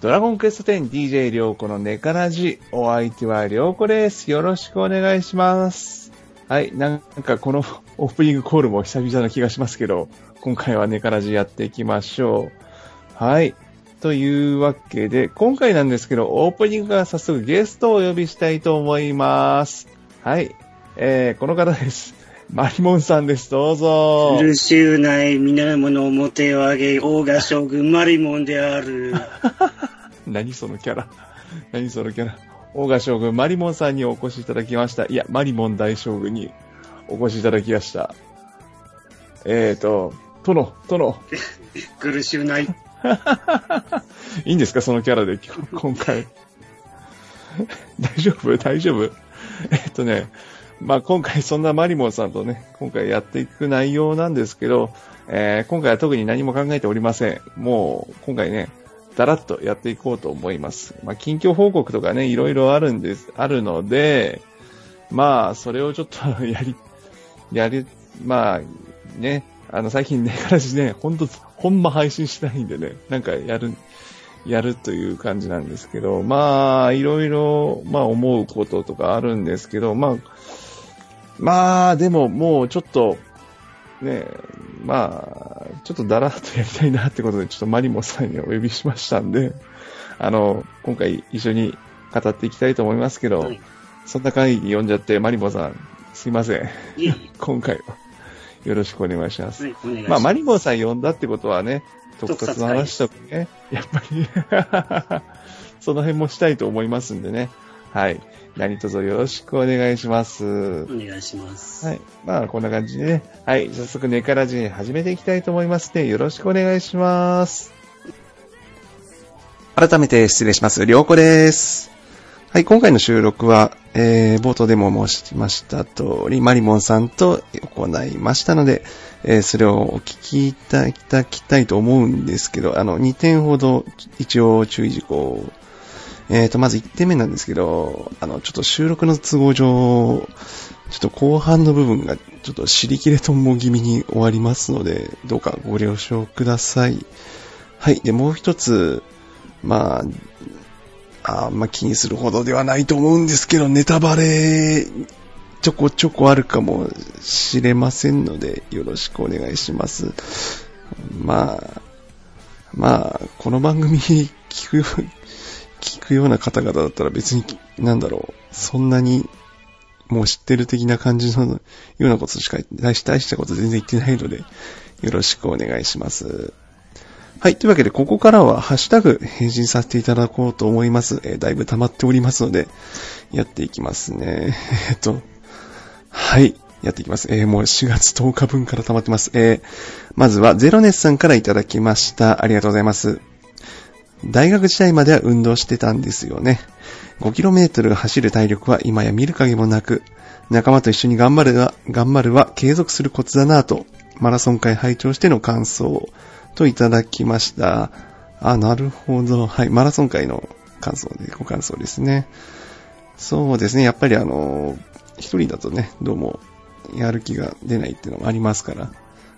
ドラゴンクエスト 10DJ りょうこのネカラジ。お相手はりょうこです。よろしくお願いします。はい。なんかこの オープニングコールも久々な気がしますけど、今回はネカラジやっていきましょう。はい。というわけで、今回なんですけど、オープニングから早速ゲストをお呼びしたいと思います。はい。えー、この方です。マリモンさんです。どうぞ。苦しゅうない皆物表を上げ、大賀将軍マリモンである。何そのキャラ 何そのキャラ大賀将軍マリモンさんにお越しいただきました。いや、マリモン大将軍にお越しいただきました。えーと、殿、殿。苦しゅうない。いいんですかそのキャラで今回。大丈夫？大丈夫？えっとね、まあ今回そんなマリモンさんとね、今回やっていく内容なんですけど、えー今回は特に何も考えておりません。もう今回ね、だらっとやっていこうと思います。まあ近況報告とかね、いろいろあるんです、あるので、まあそれをちょっと やり、やり、まあね、あの最近ね、からしね、ほんと、ほんま配信しないんでね、なんかやる、やるという感じなんですけど、まあ、いろいろ、まあ思うこととかあるんですけど、まあ、まあ、でももうちょっと、ね、まあ、ちょっとだらっとやりたいなってことで、ちょっとマリモさんにお呼びしましたんで、あの、今回一緒に語っていきたいと思いますけど、はいそんな会議呼んじゃって、マリモさん、すいません。今回はよろしくお願いします。え、はい、まあ、ます。マリモンさん呼んだってことはね、特撮の話とかね、やっぱり、その辺もしたいと思いますんでね。はい。何卒よろしくお願いします。お願いします。はい。まあ、こんな感じでね。はい。早速、ネカラジ始めていきたいと思いますね。よろしくお願いします。改めて失礼します。りょうこです。はい。今回の収録は、えー、冒頭でも申しました通り、マリモンさんと行いましたので、えーそれをお聞きいただきたいと思うんですけど、あの、2点ほど一応注意事項をえーと、まず1点目なんですけど、あの、ちょっと収録の都合上、ちょっと後半の部分がちょっと尻切れとも気味に終わりますので、どうかご了承ください。はい。で、もう一つ、まあ、あんま気にするほどではないと思うんですけど、ネタバレ、ちょこちょこあるかもしれませんので、よろしくお願いします。まあ、まあ、この番組聞くよ、聞くような方々だったら別に、なんだろう、そんなに、もう知ってる的な感じのようなことしか、大し大したこと全然言ってないので、よろしくお願いします。はい。というわけで、ここからは、ハッシュタグ、返信させていただこうと思います。えーだいぶ溜まっておりますので、やっていきますね。えっと、はい。やっていきます。えーもう4月10日分から溜まってます。えーまずは、ゼロネスさんからいただきました。ありがとうございます。大学時代までは運動してたんですよね。5km 走る体力は今や見る影もなく、仲間と一緒に頑張るは、頑張るは継続するコツだなぁと、マラソン会拝聴しての感想といただきました。あ、なるほど。はい、マラソン会の感想で、ご感想ですね。そうですね、やっぱりあの、一人だとね、どうも、やる気が出ないっていうのもありますから、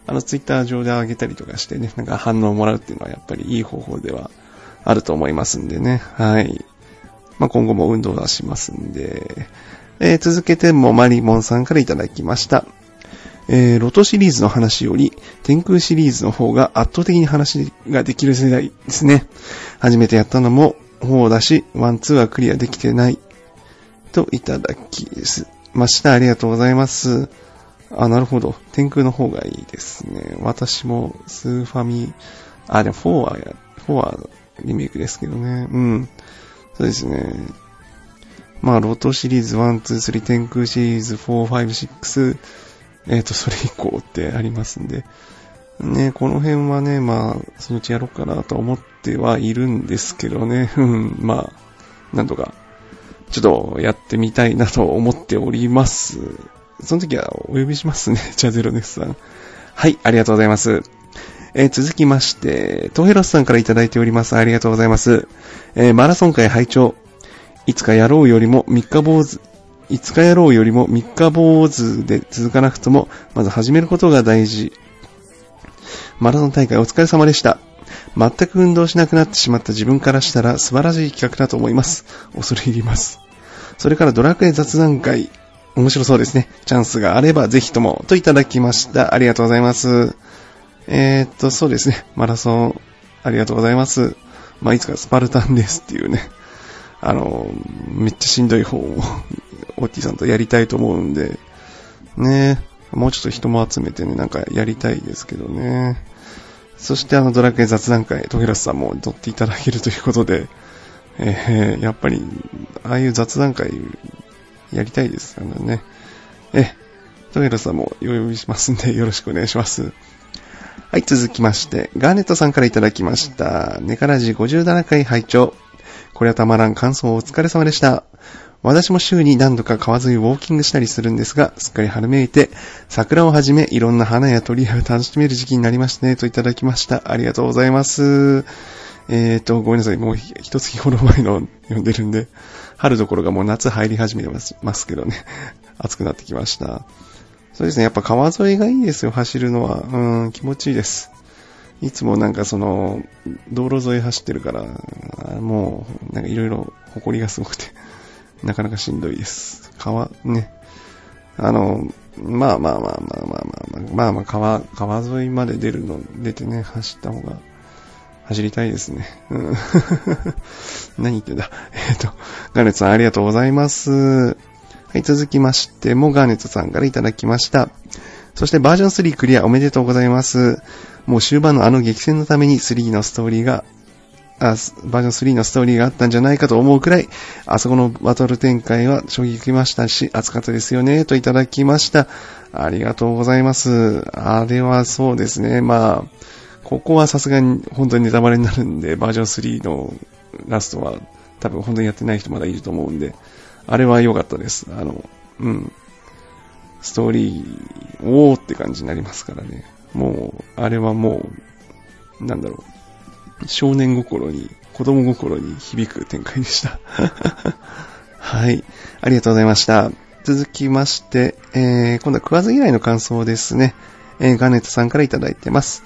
あの、ツイッター上で上げたりとかしてね、なんか反応をもらうっていうのはやっぱりいい方法ではあると思いますんでね。はい。まあ、今後も運動はしますんで。えー続けてもマリモンさんからいただきました。えーロトシリーズの話より、天空シリーズの方が圧倒的に話ができる世代ですね。初めてやったのも方だし、ワンツーはクリアできてない。といただきすました。ありがとうございます。あ、なるほど。天空の方がいいですね。私もスーファミ、あ、でも4は、4はリメイクですけどね。うん。そうですね。まあ、ロトシリーズ1、2、3、天空シリーズ4、5、6、えっ、と、それ以降ってありますんで。ね、この辺はね、まあ、そのうちやろうかなと思ってはいるんですけどね。うん、まあ、なんとか、ちょっとやってみたいなと思っております。その時はお呼びしますね。チャゼロネスさん。はい、ありがとうございます。えー続きまして、トヘロスさんからいただいております。ありがとうございます。えーマラソン会拝聴いつかやろうよりも三日坊主、いつかやろうよりも三日坊主で続かなくとも、まず始めることが大事。マラソン大会お疲れ様でした。全く運動しなくなってしまった自分からしたら素晴らしい企画だと思います。恐れ入ります。それからドラクエ雑談会、面白そうですね。チャンスがあればぜひとも、といただきました。ありがとうございます。えー、っと、そうですね。マラソン、ありがとうございます。まあ、いつかスパルタンですっていうね。あの、めっちゃしんどい方を、オッティさんとやりたいと思うんで、ねもうちょっと人も集めてね、なんかやりたいですけどね。そしてあのドラクエ雑談会、トゲラスさんも撮っていただけるということで、えー、やっぱり、ああいう雑談会、やりたいですからね。え、トゲラスさんもお呼びしますんで、よろしくお願いします。はい、続きまして、ガーネットさんからいただきました。ネカラジ57回拝聴これはたまらん感想お疲れ様でした。私も週に何度か川沿いウォーキングしたりするんですが、すっかり春めいて、桜をはじめいろんな花や鳥を楽しめる時期になりましたね、といただきました。ありがとうございます。えーと、ごめんなさい。もう一月ほど前の読んでるんで、春どころがもう夏入り始めてますますけどね。暑くなってきました。そうですね。やっぱ川沿いがいいですよ、走るのは。うん、気持ちいいです。いつもなんかその、道路沿い走ってるから、もう、なんかいろいろ埃がすごくて、なかなかしんどいです。川、ね。あの、まあまあまあまあまあまあまあ、まあまあ川、川沿いまで出るの、出てね、走った方が、走りたいですね。うん。何言ってんだ。えっ、と、ガネットさんありがとうございます。はい、続きましてもガーネットさんからいただきました。そしてバージョン3クリアおめでとうございます。もう終盤のあの激戦のために3のストーリーが、あバージョン3のストーリーがあったんじゃないかと思うくらい、あそこのバトル展開は衝撃受けましたし、熱かったですよね、といただきました。ありがとうございます。あれはそうですね、まあ、ここはさすがに本当にネタバレになるんで、バージョン3のラストは多分本当にやってない人まだいると思うんで、あれは良かったです。あの、うん。ストーリー、おーって感じになりますからね。もう、あれはもう、なんだろう。少年心に、子供心に響く展開でした。はい。ありがとうございました。続きまして、えー、今度は食わず嫌いの感想ですね。えー、ガネットさんからいただいてます。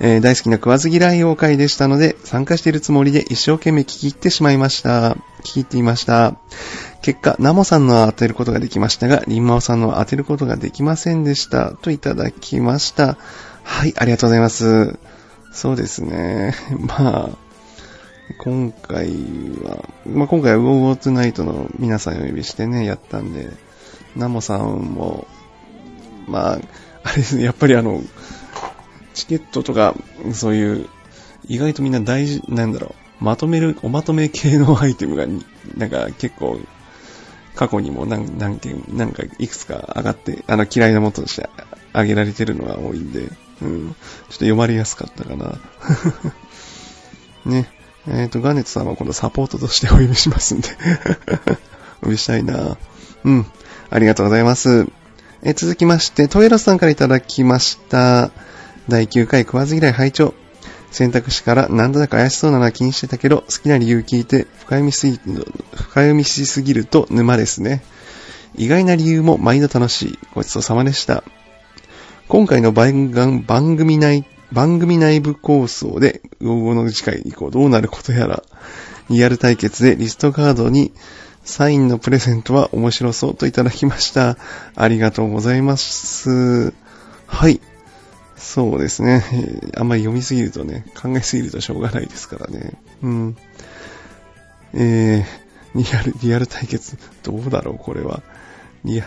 えー、大好きな食わず嫌い妖怪でしたので、参加しているつもりで一生懸命聞き入ってしまいました。聞き入っていました。結果、ナモさんの当てることができましたが、リンマオさんの当てることができませんでした。といただきました。はい、ありがとうございます。そうですね。まあ、今回は、まあ今回はウォーウォーツナイトの皆さんを呼びしてね、やったんで、ナモさんも、まあ、あれですね、やっぱりあの、チケットとか、そういう、意外とみんな大事、なんだろう、まとめる、おまとめ系のアイテムが、なんか結構、過去にも何、何件、なんかいくつか上がって、あの嫌いなものとして上げられてるのが多いんで、うん、ちょっと読まれやすかったかな。ね。えっ、と、ガネットさんは今度サポートとしてお呼びしますんで。お呼びしたいな。うん。ありがとうございます。え続きまして、トイロスさんからいただきました。第9回食わず嫌い拝聴選択肢からなんとなく怪しそうなのは気にしてたけど、好きな理由聞いて深読みすぎ深読みしすぎると沼ですね。意外な理由も毎度楽しい。ごちそうさまでした。今回の番組内、番組内部構想で、午後の次回以降どうなることやら、リアル対決でリストカードにサインのプレゼントは面白そうといただきました。ありがとうございます。はい。そうですね。あんまり読みすぎるとね、考えすぎるとしょうがないですからね。うん。えー、リアル、リアル対決、どうだろう、これは。リア、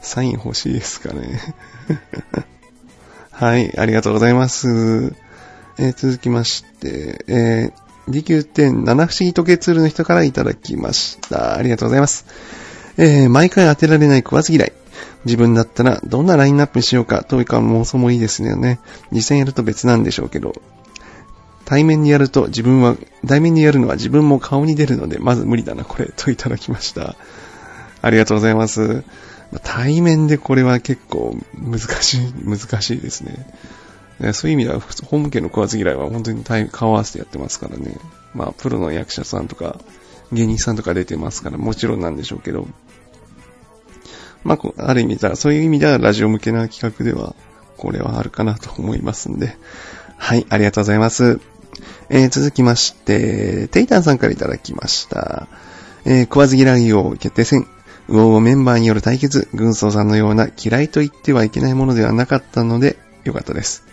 サイン欲しいですかね。はい、ありがとうございます。えー続きまして、えー、DQ10 七不思議時計ツールの人からいただきました。ありがとうございます。えー、毎回当てられない食わず嫌い。自分だったらどんなラインナップにしようかというか妄想もいいですよね。実際やると別なんでしょうけど。対面にやると自分は、対面にやるのは自分も顔に出るので、まず無理だな、これ、といただきました。ありがとうございます。対面でこれは結構難しい、難しいですね。そういう意味では、本家の食わず嫌いは本当に顔合わせてやってますからね。まあ、プロの役者さんとか、芸人さんとか出てますから、もちろんなんでしょうけど。まあ、ある意味では、そういう意味ではラジオ向けな企画では、これはあるかなと思いますんで。はい、ありがとうございます。えー、続きまして、テイタンさんからいただきました。えー、食わず嫌い王決定戦。ウオウオメンバーによる対決、軍曹さんのような嫌いと言ってはいけないものではなかったので、よかったです。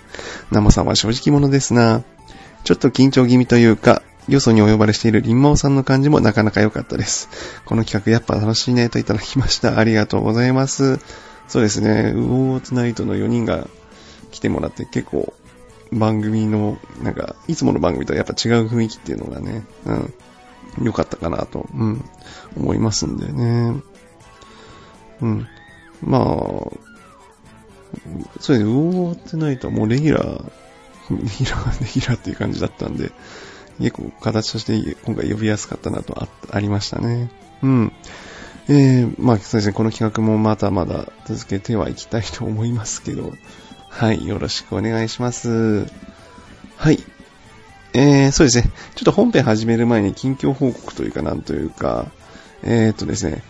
ナモさんは正直者ですな。ちょっと緊張気味というか、よそにお呼ばれしているリンマオさんの感じもなかなか良かったです。この企画やっぱ楽しいねといただきました。ありがとうございます。そうですね、ウオウオツナイトの4人が来てもらって結構番組の、なんか、いつもの番組とはやっぱ違う雰囲気っていうのがね、うん、良かったかなと、うん、思いますんでね。うん。まあ、そうですね、ウォーってないともうレギュラー、レギュラー、レギュラーっていう感じだったんで、結構形として今回呼びやすかったなとあありましたね。うん。えー、まあそうですね、この企画もまだまだ続けてはいきたいと思いますけど、はい、よろしくお願いします。はい。えー、そうですね。ちょっと本編始める前に近況報告というかなんというか、えーっとですね、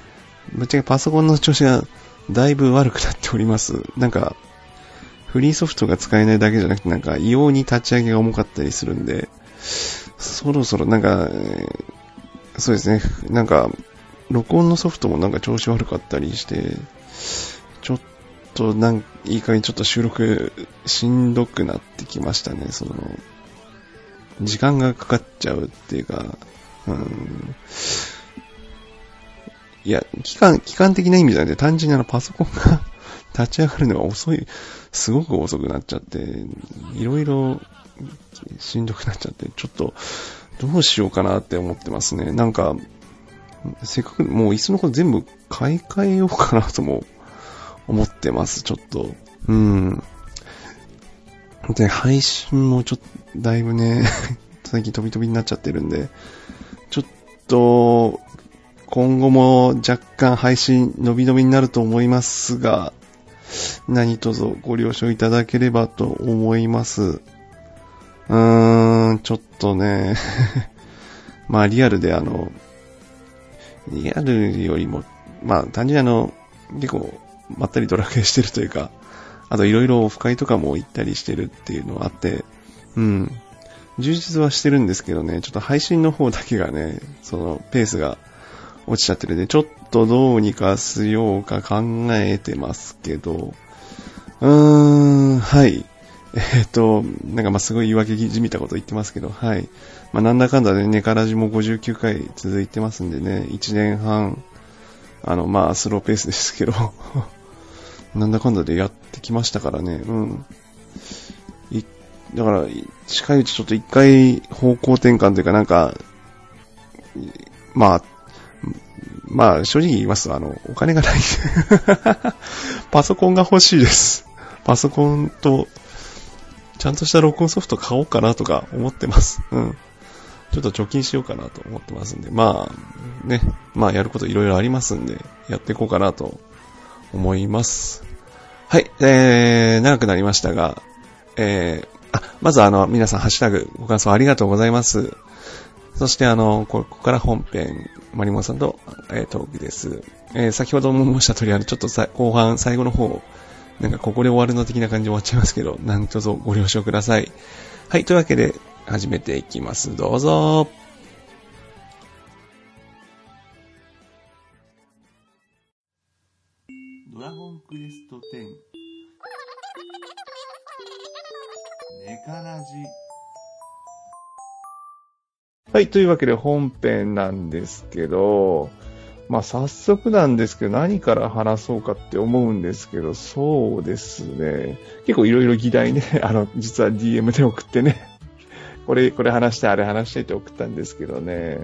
ぶっちゃけパソコンの調子がだいぶ悪くなっております。なんか、フリーソフトが使えないだけじゃなくて、なんか異様に立ち上げが重かったりするんで、そろそろなんか、そうですね、なんか、録音のソフトもなんか調子悪かったりして、ちょっとなん、いい加減ちょっと収録しんどくなってきましたね、その、時間がかかっちゃうっていうか、うん、いや、期間、期間的な意味じゃなくて、単純にあのパソコンが 立ち上がるのが遅い、すごく遅くなっちゃって、いろいろしんどくなっちゃって、ちょっと、どうしようかなって思ってますね。なんか、せっかく、もう椅子のこと全部買い替えようかなとも思ってます、ちょっと。うん。で、配信もちょっと、だいぶね、最近飛び飛びになっちゃってるんで、ちょっと、今後も若干配信伸び伸びになると思いますが、何卒ご了承いただければと思います。うーん、ちょっとね、まあリアルであの、リアルよりも、まあ単純にあの、結構まったりドラクエしてるというか、あといろいろオフ会とかも行ったりしてるっていうのがあって、うん。充実はしてるんですけどね、ちょっと配信の方だけがね、そのペースが落ちちゃってるんで、ちょっとどうにかしようか考えてますけど、うーん、はい。えっ、と、なんかまあすごい言い訳じみたこと言ってますけど、はい。まあなんだかんだで、ね、ネカラジも59回続いてますんでね、1年半、あの、まあスローペースですけど、なんだかんだでやってきましたからね、うん。いだから、近いうちちょっと一回方向転換というかなんか、まあ、まあ正直言いますと、あの、お金がない。パソコンが欲しいです。パソコンと、ちゃんとした録音ソフト買おうかなとか思ってます。うん。ちょっと貯金しようかなと思ってますんで、まあ、ね、まあやることいろいろありますんで、やっていこうかなと思います。はい、えー、長くなりましたが、えー、あ、まずあの、皆さんハッシュタグ、ご感想ありがとうございます。そしてあの、ここから本編、マリモさんと、えー、トークです。えー、先ほども申した通り、あの、ちょっとさ後半、最後の方、なんかここで終わるの的な感じで終わっちゃいますけど、何卒ご了承ください。はい、というわけで、始めていきます。どうぞ。ドラゴンクエスト10ネカラジはい、というわけで本編なんですけど、まあ早速なんですけど何から話そうかって思うんですけど、そうですね。結構いろいろ議題ね、あの、実は DM で送ってね、これ、これ話して、あれ話してって送ったんですけどね。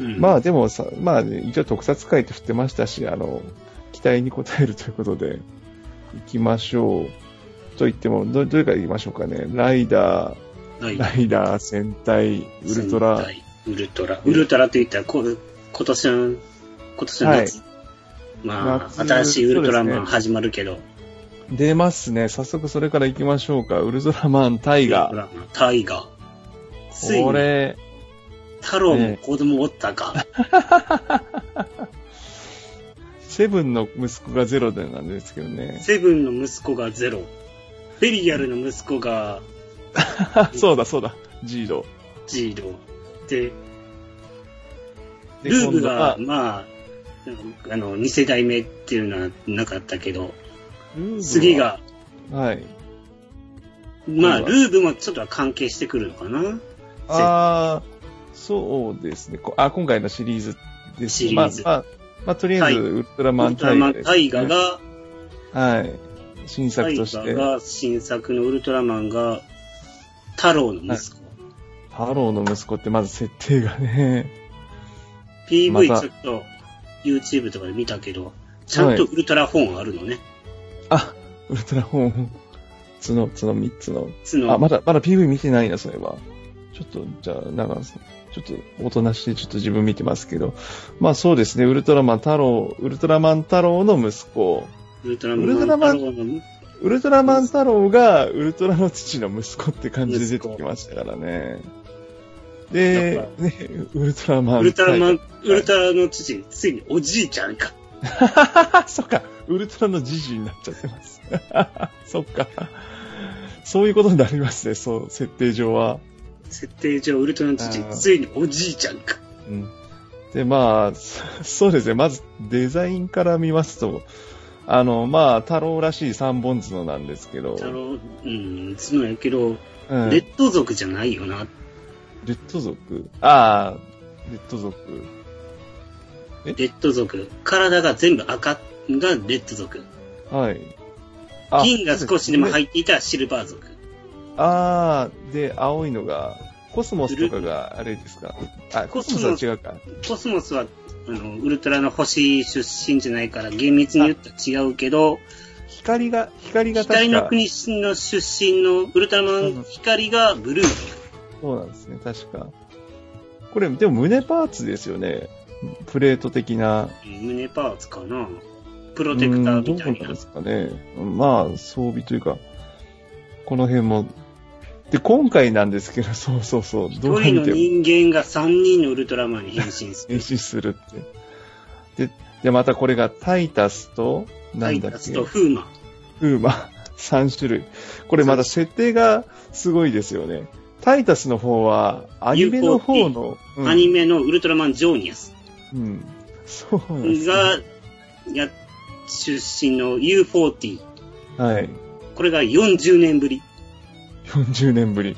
うんまあでもさ、まあ、ね、一応特撮会って振ってましたし、あの、期待に応えるということで、行きましょう。と言っても、ど、どれから行きましょうかね。ライダー、はいライダー、戦隊、ウルトラウルトラ。ウルトラと言ったら、こ今年の、今年の夏。まあ、夏新しいウルトラマン始まるけど。出ますね。早速それから行きましょうか。ウルトラマン、タイガウルトラマンタイガー。ついー。こに、れ、太郎も子供おったか。セブンの息子がゼロでなんですけどね。セブンの息子がゼロ。ベリアルの息子が そうだそうだ、ジード。ジード。で、でルーブが、まあ、あの、2世代目っていうのはなかったけど、次。が、はい。まあ、ルーブもちょっと関係してくるのかな？ああ、そうですね。こあ今回のシリーズですねシリーズまあ、まあ、まあ、とりあえず、はいウルトラマンウルトラマンタイガが、はい。新タイ作として、ガが新作のウルトラマンが、太郎の息子。太郎の息子ってまず設定がね、PV ちょっと YouTube とかで見たけど、ちゃんとウルトラホーンあるのね。あ、ウルトラホーン、角、角3つの。つのあ、まだ、まだ PV 見てないな、それは。ちょっと、じゃあ、なんか、ちょっと、おとなしい、ちょっと自分見てますけど。まあそうですね、ウルトラマン太郎、ウルトラマン太郎の息子。ウルトラマンウルトラマン太郎のウルトラマン太郎が、ウルトラの父の息子って感じで出てきましたからね。でね、ウルトラマン。ウルトラマン、タウルトラの父、ついにおじいちゃんか。そっか、ウルトラのじじいになっちゃってます。そっか。そういうことになりますね、そう、設定上は。設定上、ウルトラの父ついにおじいちゃんか。うん。で、まあ、そ そうですね、まずデザインから見ますと、あの、まあ、太郎らしい三本角なんですけど、太郎、うん、角やけど、うん、レッド族じゃないよな。レッド族？ああ、レッド族。レッド族。体が全部赤がレッド族。はい。あ銀が少しでも入っていたシルバー族。ああ、で、青いのが、コスモスとかがあれですか？あ、コスモスは違うか。コスモスは、あの、ウルトラの星出身じゃないから、厳密に言ったら違うけど、光が、光が確か光の国の出身のウルトラマうんン光がブルー。そうなんですね、確か。これ、でも胸パーツですよね。プレート的な。胸パーツかな。プロテクターみたいなうんどうなんで。すかね。まあ、装備というか、この辺も。で、今回なんですけど、そうそうそう。どう一人の人間が3人のウルトラマンに変身する。変身するって。で、で、またこれがタイタスと、タイタスなんだっけ、とフーマ。フーマ、3種類。これまだ設定がすごいですよね。タイタスの方は、アニメの方の、うんアニメのウルトラマンジョーニアスうん。そうなんですねが、や、出身の U40。はい。これが40年ぶり。40年ぶり。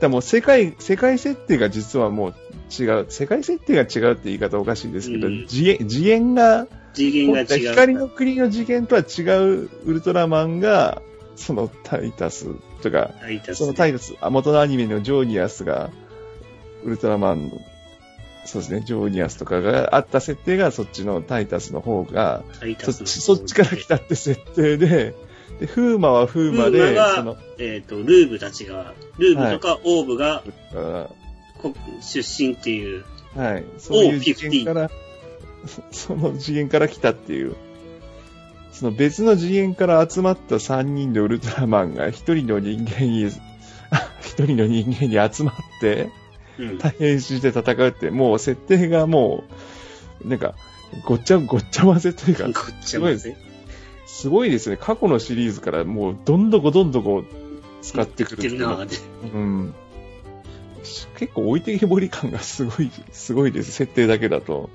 でもう世界、世界設定が実はもう違う。世界設定が違うって言い方おかしいですけど、うん次元、次元が、次元が違う。光の国の次元とは違うウルトラマンが、そのタイタス。とか、タイタスそのタイタス、あ元のアニメのジョーニアスが、ウルトラマンの、そうですね、ジョーニアスとかがあった設定が、そっちのタイタスの方が、そっち、そっちから来たって設定で、で、フーマはフーマで、マがその、えっ、と、ルーブたちが、ルーブとかオーブがあこ出身っていう、はい。そういう次元から、そその次元から来たっていう。その別の次元から集まった3人のウルトラマンが一人の人間に、あ 一人の人間に集まって、うん。変身して戦うって、もう設定がもう、なんか、ごっちゃ、ごっちゃ混ぜというか、ごっちゃ混ぜ。すごいですね。過去のシリーズからもうどんどこどんどこ使ってくるってるなぁで。うん。結構置いてけぼり感がすごい、すごいです。設定だけだと。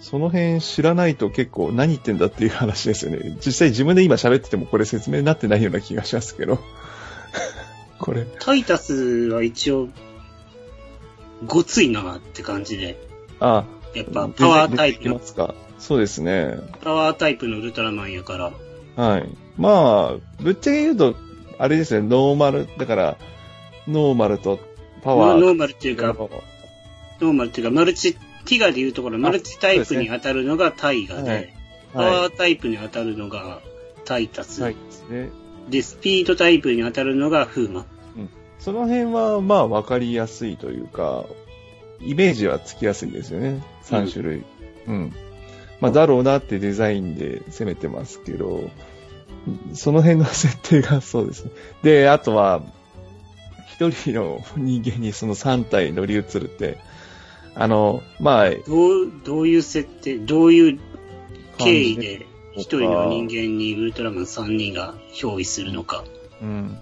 その辺知らないと結構何言ってんだっていう話ですよね。実際自分で今喋っててもこれ説明になってないような気がしますけど。これ。タイタスは一応、ごついなぁって感じで。あ、やっぱパワータイプの。そうですね。パワータイプのウルトラマンやから。はい。まあ、ぶっちゃけ言うと、あれですね、ノーマル、だから、ノーマルとパワー。ノーマルっていうか、ノーマルっていうか、マルチ、ティガでいうところ、マルチタイプに当たるのがタイガで、はいパワはータイプに当たるのがタイタス、い。はいですね。で、スピードタイプに当たるのがフーマ。その辺は、まあ、わかりやすいというか、イメージはつきやすいですよね。3種類。うん。まあ、だろうなってデザインで攻めてますけど、その辺の設定がそうですね。で、あとは、一人の人間にその3体乗り移るって、あの、まあ、どう、どういう設定、どういう経緯で一人の人間にウルトラマン3人が憑依するのか。うん。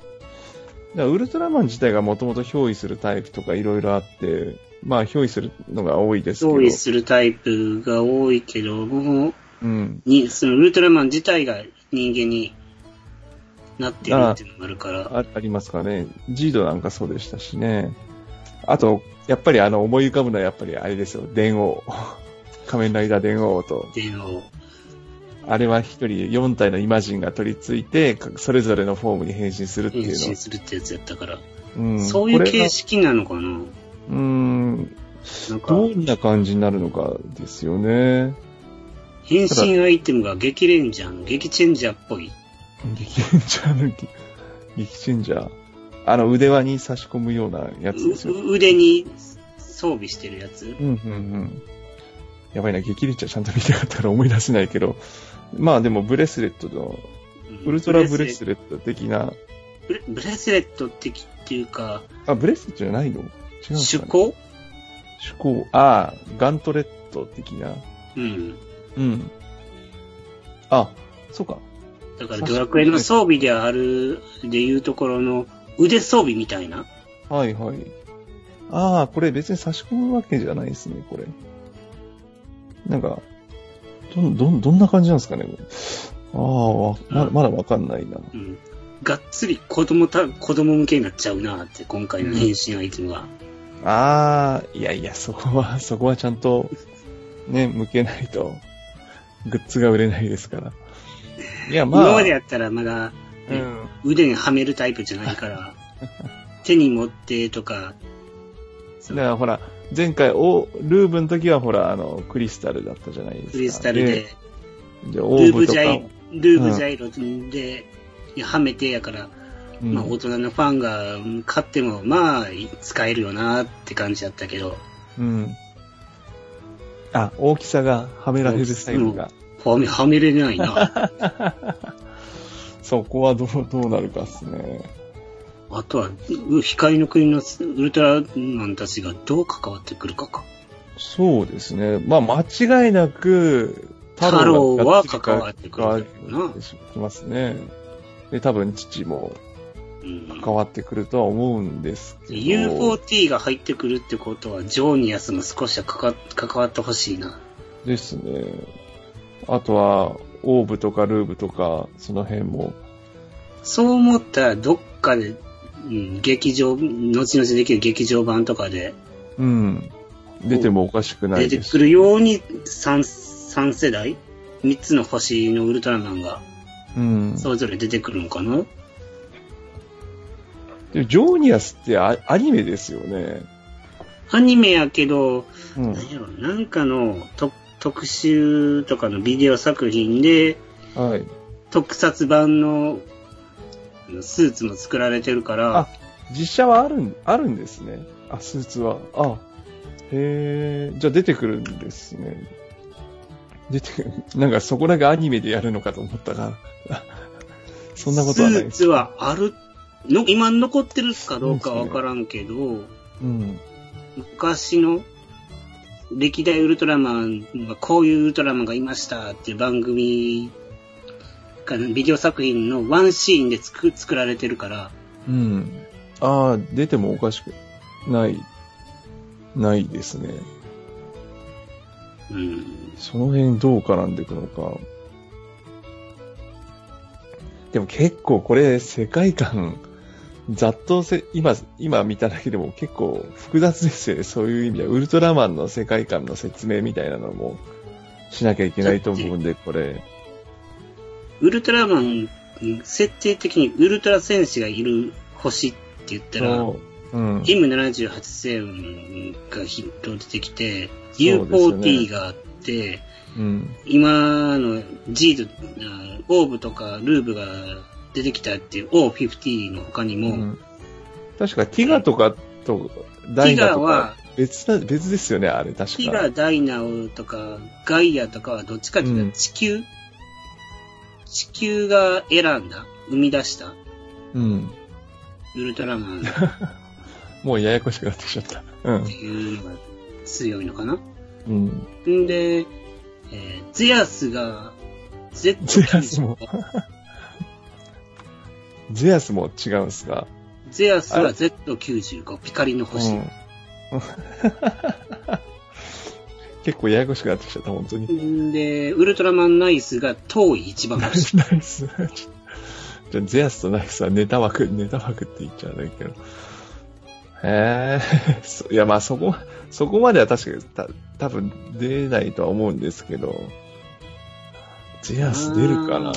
らウルトラマン自体がもともと憑依するタイプとかいろいろあって、まあ憑依するのが多いですけど。用意するタイプが多いけど、もう、うん。に、そのウルトラマン自体が人間になってるっていうのがあるから、あありますかね。ジードなんかそうでしたしね。あと、やっぱりあの思い浮かぶのはやっぱりあれですよ。電王。仮面ライダー電王と。っていうのを、あれは一人4体のイマジンが取り付いて、かそれぞれのフォームに変身するってい変うの身。するってやつやったから、うんそういう形式なのかなうーん、なんか、どんな感じになるのかですよね。変身アイテムが激レンジャーの激チェンジャーっぽい。激チェンジャーの激、激チェンジャー。あの腕輪に差し込むようなやつですよ。う腕に装備してるやつ？うん、うん、うん。やばいな、激レンジャーちゃんと見たかったから思い出せないけど。まあでもブレスレットの、ウルトラブレスレット的な、ブレブレスレット的っていうか、あ、ブレスレットじゃないの？違うね、趣向？趣向。ああ、ガントレット的な。うん。うん。あ、そうか。だからドラクエの装備である、でいうところの腕装備みたいな。はいはい。ああ、これ別に差し込むわけじゃないですね、これ。なんか、どん、どん、どんな感じなんですかね。ああ、わままだわかんないな。うん。がっつり子供た、子供向けになっちゃうなって、今回の変身アイテムは。ああ、いやいや、そこは、そこはちゃんと、ね、向けないと、グッズが売れないですから。いや、まあ。今までやったらまだ、ねう。ん。腕にはめるタイプじゃないから、手に持ってとか、だからほら、前回、お、ルーブの時はほら、あの、クリスタルだったじゃないですか。クリスタルで、で、ルオーブとか。ーブジャイ、ルーブジャイロで、はめてやから、うん。まあ大人のファンが買っても、まあ使えるよなって感じだったけど、うん。あ、大きさがはめられるスタイルが。はめ、はめれないな。そこはどう、どうなるかですね。あとは、う光の国のウルトラマンたちがどう関わってくるかか。そうですね。まあ、間違いなく、太郎は関わってくるきますね。で、多分父もうん関わってくるとは思うんですけど。UFOT が入ってくるってことは、ジョーニアスも少しは関わってほしいな。ですね。あとは、オーブとかルーブとか、その辺も。そう思ったら、どっかで、うん、劇場、後々できる劇場版とかでうん。出てもおかしくないです。出てくるように3、三世代 ?3 つの星のウルトラマンがうん。それぞれ出てくるのかな？でジョーニアスってアアニメですよね。アニメやけど、うん。なんやろ、なんかのと特集とかのビデオ作品で、はい。特撮版のスーツも作られてるから、あ、実写はあるん、あるんですね。あ、スーツは。あ、へえ、じゃあ出てくるんですね。出てくる。なんかそこだけアニメでやるのかと思ったが、あ そんなことはないスーツはある、の？今残ってるかどうかわからんけど、うん。昔の歴代ウルトラマンはこういうウルトラマンがいましたっていう番組かビデオ作品のワンシーンで作作られてるから、うん。ああ、出てもおかしくない、ないですね。うん、その辺どう絡んでいくのか。でも結構これ世界観、ざっとせ、今、今見ただけでも結構複雑ですよね。そういう意味では。ウルトラマンの世界観の説明みたいなのもしなきゃいけないと思うんで、これ。ウルトラマン、設定的にウルトラ戦士がいる星って言ったら、そううん。M78 星がヒット出てきて、そうですよね U4T があって、うん。今の G と、あオーブとかルーブが出てきたっていう O50 の他にも、うん確かティガとかとダイナとティガはか別な、別ですよね、あれ確か。ティガ、ダイナオとかガイアとかはどっちかっていううんと地球、地球が選んだ、生み出した？うん。ウルトラマンっ もうややこしくなってきちゃった。うんて。いうのが強いのかな？うん。んで、えーゼアスがゼアスもゼアスも違うんすか？ゼアスが Z95、ピカリの星。うん 結構ややこしくなってきちゃった、本当に。で、ウルトラマンナイスが遠い一番星。ナイス。じゃあ、ゼアスとナイスはネタ枠、ネタ枠って言っちゃうんだけど。へえ、そいや、まあそこ、そこまでは確かにた多分出ないとは思うんですけど、ゼアス出るかな？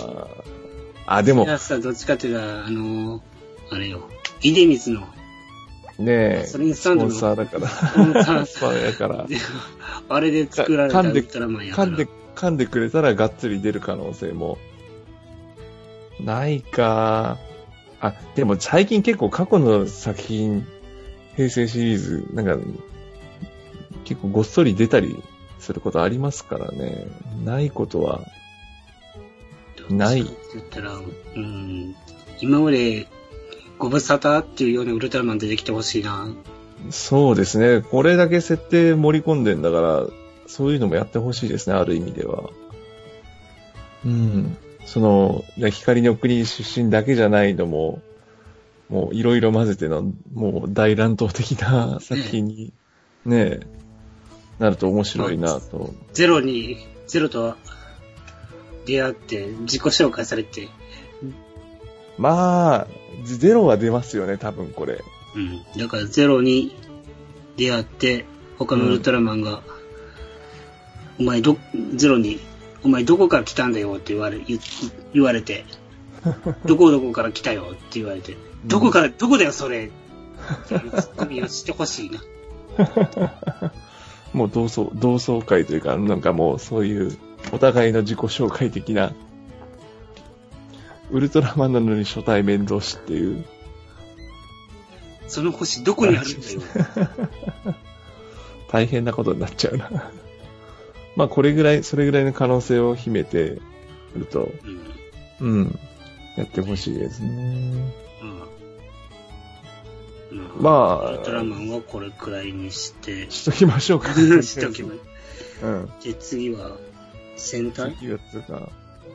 あ、でも。ゼ、アスはどっちかっていうと、あの、あれよ、出光の、ねえ、それにスポンサーだから、スポンサー。やから、あれで作られた噛んで。噛んで、噛んでくれたらがっつり出る可能性も、ないか。あ、でも最近結構過去の作品、平成シリーズ、なんか、結構ごっそり出たりすることありますからね。ないことは、ないって言ったら、うん、今まで、ご無沙汰っていうようなウルトラマン出てきてほしいな。そうですね。これだけ設定盛り込んでんだから、そういうのもやってほしいですね、ある意味では。うん。その、光の国出身だけじゃないのも、もういろいろ混ぜての、もう大乱闘的な作品に、ねえ、なると面白いなと。ゼロに、ゼロと出会って、自己紹介されて、まあ、ゼロは出ますよね、多分これ。うん。だからゼロに出会って、他のウルトラマンが、お前ど、ゼロに、お前どこから来たんだよって言われ、言言われて、どこどこから来たよって言われて、どこから、どこだよそれっていうツッコミをしてほしいな。もう同窓、同窓会というか、なんかもうそういう、お互いの自己紹介的な、ウルトラマンなのに初対面同士っていう。その星どこにあるんだよ。大変なことになっちゃうな。まあ、これぐらい、それぐらいの可能性を秘めてると、うん。うん、やってほしいですね。うん。まあウルトラマンはこれくらいにして、しときましょうか。しときます。うん。で、次は、戦隊？次はつうか、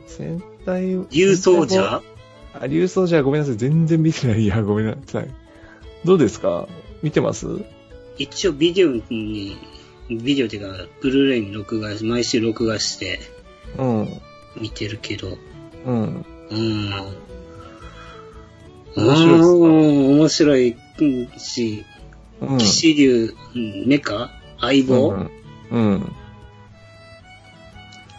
戦隊、竜奏者？あ、竜奏者ごめんなさい。全然見てない。いや、ごめんなさい。どうですか？見てます？一応ビデオに、ビデオっていうか、ブルーレイに録画し、毎週録画してうん。見てるけど、うん。うん。面白い面白いうんし、うん。騎士竜、うんメカ？相棒、うん。うん。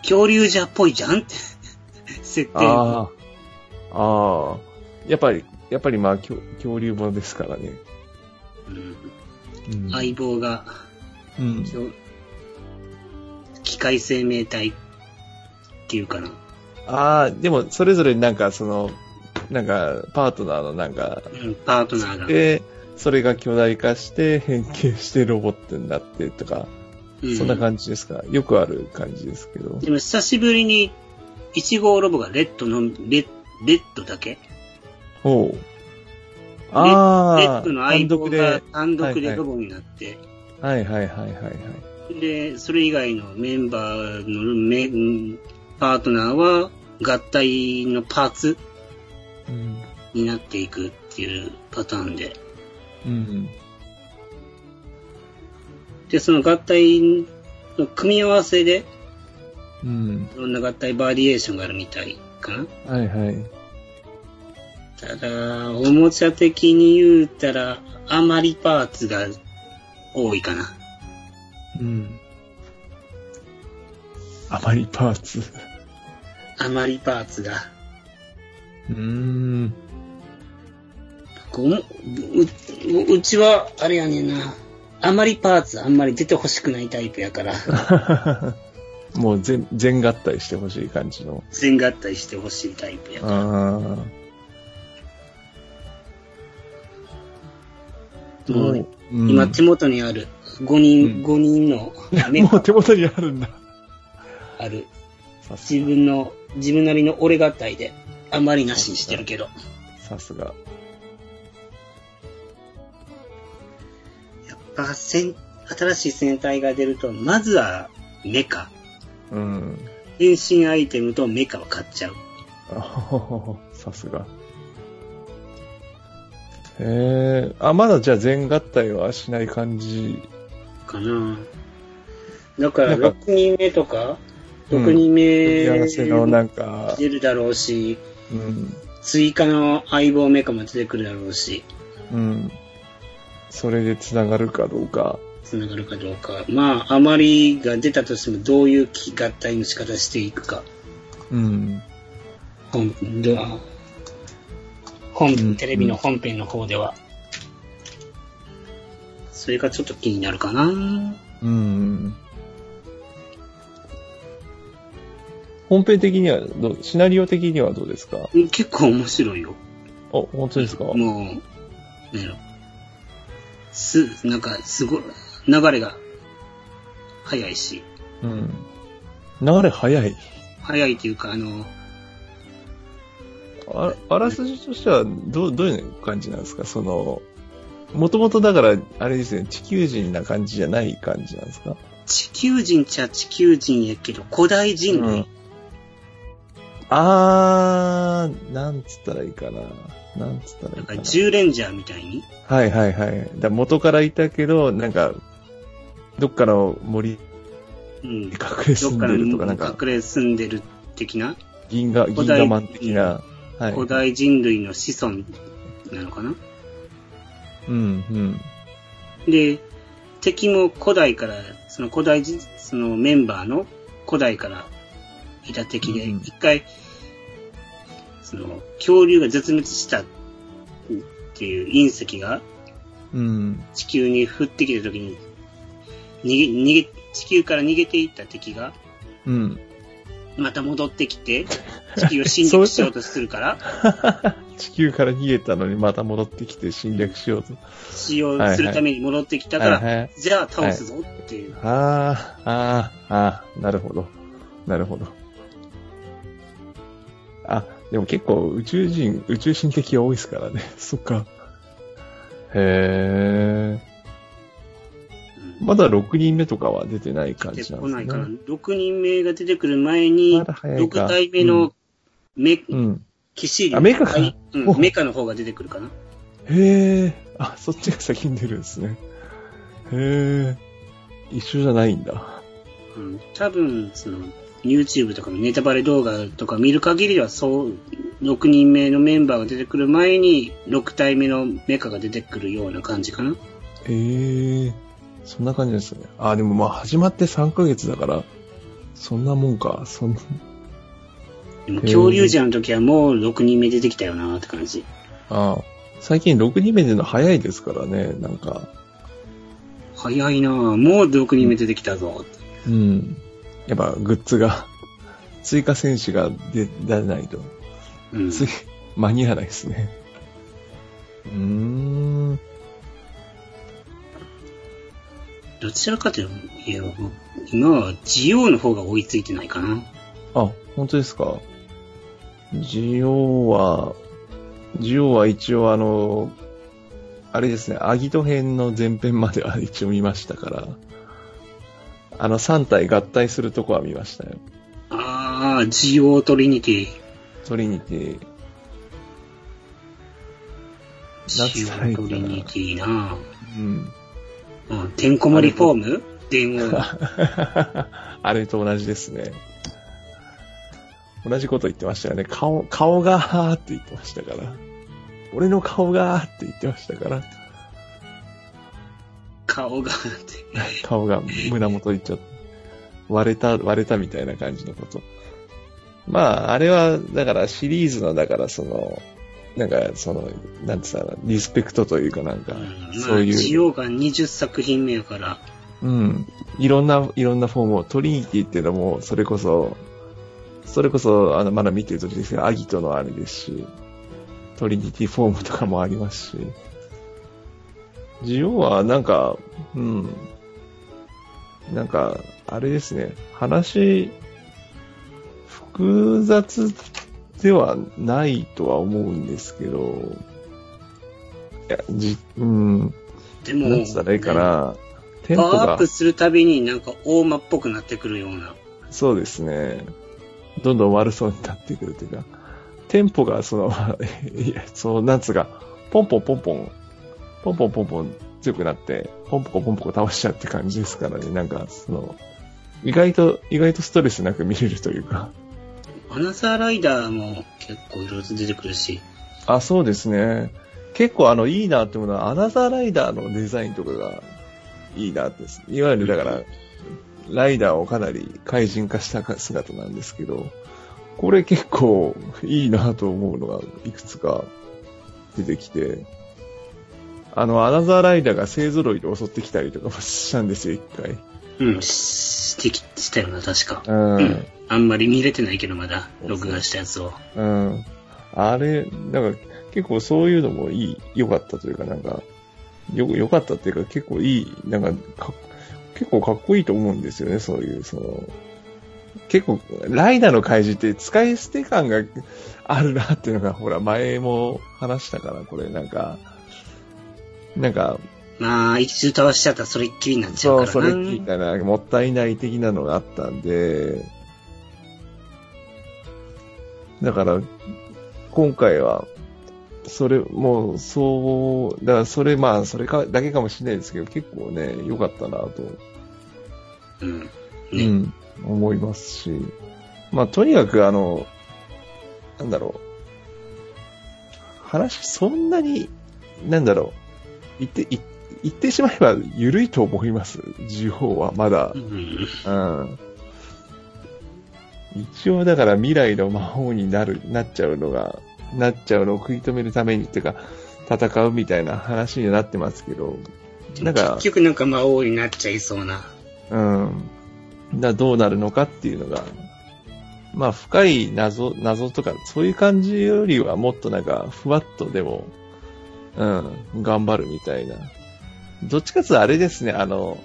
恐竜じゃっぽいじゃんって。設定。ああ。やっぱり、やっぱりまあ、恐恐竜ものですからね。うんうん。相棒が、うん。恐機械生命体っていうかな。ああ、でも、それぞれなんか、その、なんか、パートナーのなんか、うん、パートナーが。で、それが巨大化して、変形してロボットになってとか、うそんな感じですか。よくある感じですけど。でも久しぶりに、1号ロボがレッドの、レレッドだけ？ほう。レああ、レッドの相棒が単独はいはいでロボになって、はいはいはいはいはい。で、それ以外のメンバーのメンパートナーは合体のパーツうん。になっていくっていうパターンで。うん。で、その合体の組み合わせで、うん。いろんな合体バリエーションがあるみたいかな。はいはい。ただ、おもちゃ的に言うたら、あまりパーツが多いかな。うん。あまりパーツ。あまりパーツが。うーん。うううちは、あれやねんな。あまりパーツあんまり出てほしくないタイプやから、もう全、全合体してほしい感じの。全合体してほしいタイプやから。もううん今手元にある5人、5人のメンもう手元にあるんだ。ある。自分の、自分なりの俺合体で、あまりなしにしてるけど。さすが。ぱ、戦、新しい戦隊が出ると、まずはメカ。うん。変身アイテムとメカを買っちゃう。さすが。へえ。あ、まだじゃあ全合体はしない感じ。かな。だから、なんか6人目とか、うん6人目なんか、出るだろうし、うん。追加の相棒メカも出てくるだろうし、うん。それで繋がるかどうか。繋がるかどうか。まあ、あまりが出たとしても、どういう合体の仕方していくか。うん。本では、本、うんテレビの本編の方では。それがちょっと気になるかな。うん。本編的にはどう、シナリオ的にはどうですか？うん結構面白いよ。あ、本当ですか？もう、なんやろ。す、なんか、すごい、流れが、早いし、うん。流れ早い。早いというか、あの、ああらすじとしては、どう、どういう感じなんですか？その、もともとだから、あれですね、地球人な感じじゃない感じなんですか？地球人っちゃ地球人やけど、古代人類。うんあー、なんつったらいいかな。なんつったらいないんか、かな。10レンジャーみたいに？はいはいはい。だ元からいたけど、なんか、どっかの森にうん。隠れ住んどっかでるとか、なんか、の隠れ住んでる的な、銀河、銀古代河マン的な。はい。古代人類の子孫なのかな？うん、うん。で、敵も古代から、その古代人、そのメンバーの古代からいた敵で、うん一回、その恐竜が絶滅したっていう隕石がうん。地球に降ってきた時に、逃げ、逃げ、地球から逃げていった敵が、うん。また戻ってきて、地球を侵略しようとするから、地球から逃げたのにまた戻ってきて侵略しようと。使用するために戻ってきたから、はいはいじゃあ倒すぞっていう。あー、あー、あー、なるほど。なるほど。あ、でも結構宇宙人、宇宙人的が多いですからね。そっか。へー。まだ6人目とかは出てない感出てじなんですね。こないから、6人目が出てくる前に、まだ早いか6体目のメ、うん。騎士あメカかうん、メカの方が出てくるかな。へえ。あ、そっちが先に出るんですね。へえ。一緒じゃないんだ。うん、多分、その、YouTube とかのネタバレ動画とか見る限りでは、そう、6人目のメンバーが出てくる前に、6体目のメカが出てくるような感じかな。へえ。そんな感じですね。あ、でもまあ始まって3ヶ月だから、そんなもんか。そんな、でも、恐竜じゃんの時はもう6人目出てきたよなって感じ。あ最近6人目での早いですからね、なんか。早いなぁ。もう6人目出てきたぞ。うん。やっぱグッズが、追加戦士が出、出ないと、うん。間に合わないですね。うーん。どちらかというと、今はジオの方が追いついてないかな。あ、本当ですか？ジオは、ジオは一応あの、あれですね、アギト編の前編までは一応見ましたから、あの3体合体するとこは見ましたよ。あー、ジオトリニティ。トリニティ。ジオトリニティなうん。うん、てんこ盛りフォーム？電王。あれと同じですね。同じこと言ってましたよね。顔、顔がーって言ってましたから。俺の顔がーって言ってましたから。顔が。顔が胸元いっちゃって。割れた、割れたみたいな感じのこと。まあ、あれは、だからシリーズの、だからその、なんか、その、なんつったら、リスペクトというかなんか、うん、そういうまあ、ジオが20作品目やから、うん。いろんな、いろんなフォームを、トリニティっていうのも、それこそ、それこそ、あの、まだ見てる時ですけど、アギトのあれですし、トリニティフォームとかもありますし、ジオは、なんか、うん。なんか、あれですね、話、複雑ではないとは思うんですけど、いや、じ、うん、でも、なんつったらいいかな、テンポが。パワーアップ、するたびになんか大間っぽくなってくるような。そうですね。どんどん悪そうになってくるというか、テンポがその、いや、そう、なんつうか、ポンポンポンポン、ポンポンポンポン強くなって、ポンポコポンポコ倒しちゃうって感じですからね。なんか、その、意外と、意外とストレスなく見れるというか。アナザーライダーも結構いろいろと出てくるし、あ、そうですね。結構あの、いいなって思うのは、アナザーライダーのデザインとかがいいなって。いわゆるだから、ライダーをかなり怪人化した姿なんですけど、これ結構いいなと思うのがいくつか出てきて、あの、アナザーライダーが勢揃いで襲ってきたりとかもしたんですよ、一回。うん、してき、したよな、確か。ううんん。。あんまり見れてないけど、まだ、録画したやつを。うん。あれ、なんか結構そういうのもいい、良かったというかなんか、よ、良かったっていうか結構いい、なんかか、結構かっこいいと思うんですよね、そういう、その、結構、ライダーの怪獣って使い捨て感があるなっていうのが、ほら、前も話したから、これ、なんか、なんか、まあ、一度倒しちゃったらそれっきりになっちゃうそう、からな。それみたいな、もったいない的なのがあったんで、だから、今回は、それ、もう、そう、だからそれ、まあ、それか、だけかもしれないですけど、結構ね、良かったなと、うん。ね。うん、思いますし、まあ、とにかく、あの、なんだろう、話、そんなに、なんだろう、言って、言言ってしまえば緩いと思います、時報は、まだう。ん。うん。一応だから未来の魔王になる、なっちゃうのが、なっちゃうのを食い止めるためにっていうか、戦うみたいな話にはなってますけど、なんか結、局なんか魔王になっちゃいそうな。うん。だどうなるのかっていうのが、まあ深い謎、謎とか、そういう感じよりはもっとなんか、ふわっとでも、うん、頑張るみたいな。どっちかっていうとあれですね、あの、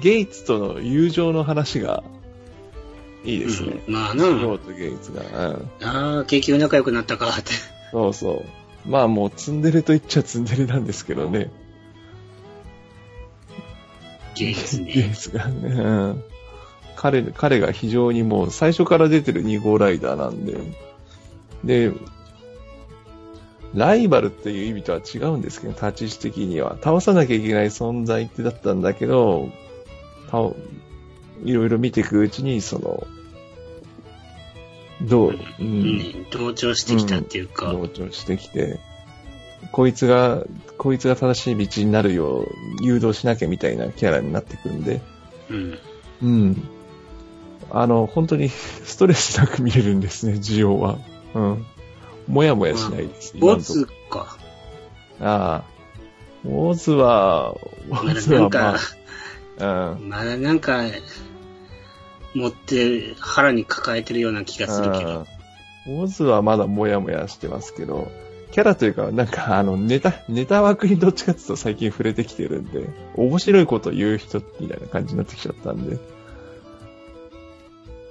ゲイツとの友情の話が、いいですね。うん、まあな。ローとゲイツが。うん。ああ、結局仲良くなったかって。そうそう。まあもうツンデレと言っちゃツンデレなんですけどね。ゲイツゲイね。ツがね。うん。彼、彼が非常にもう最初から出てる2号ライダーなんで。で、ライバルっていう意味とは違うんですけど、立ち位置的には。倒さなきゃいけない存在ってだったんだけど、倒いろいろ見ていくうちに、その、どう、うん、ね、同調してきたっていうか、同調してきて、こいつが、こいつが正しい道になるよう誘導しなきゃみたいなキャラになってくんで、うん。うん。あの、本当にストレスなく見れるんですね、需要は。うん。もやもやしないです。ボツか。ああ。オズは、オまだズはなんかま、あ、うん。まだなんか、持って腹に抱えてるような気がするけど。オズはまだもやもやしてますけど、キャラというか、なんかあの、ネタ、ネタ枠にどっちかっていうと最近触れてきてるんで、面白いこと言う人みたいな感じになってきちゃったんで。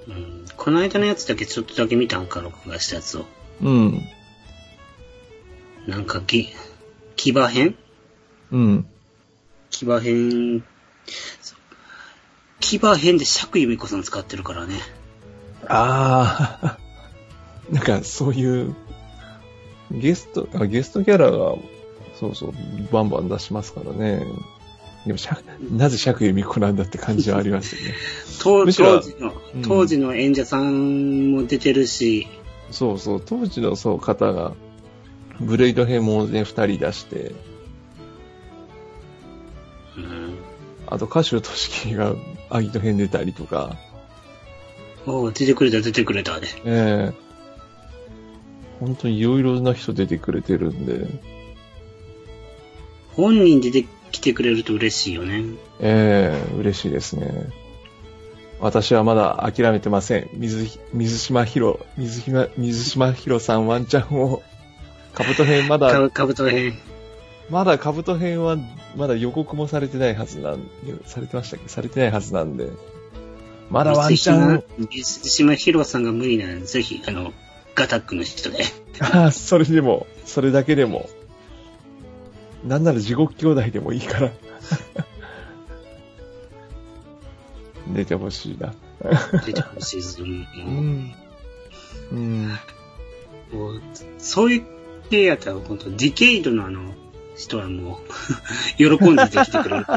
うん、この間のやつだけちょっとだけ見たんか、録画したやつを。うん。なんかぎ、騎馬編うん。騎馬編、騎馬編で釈由美子さん使ってるからね。ああ、なんかそういう、ゲスト、あゲストキャラが、そうそう、バンバン出しますからね。でも、なぜ釈由美子なんだって感じはありますよね。当時の、うん当時の演者さんも出てるし、そうそう、当時のそう方が、ブレイド編もね、二人出して、うん、あと歌手としきがアギト編出たりとか、おう出てくれた出てくれたで。ええ本当にいろいろな人出てくれてるんで、本人出てきてくれると嬉しいよね。ええ嬉しいですね。私はまだ諦めてません。水、水島ひろ、水島、水島ひろさんワンチャンを、カブト編まだ、かぶ、かぶと編。まだカブト編は、まだ予告もされてないはずなん、されてましたっけ？されてないはずなんで、まだワンチャン、水島ひろさんが無理なら、ぜひ、あの、ガタックの人で。あ あ、それでも、それだけでも、なんなら地獄兄弟でもいいから、出てほしいな。出てほしいですうん。うん。うもうそういう系やったら、本当ディケイドのあの、人はもう、喜んでできてくれるか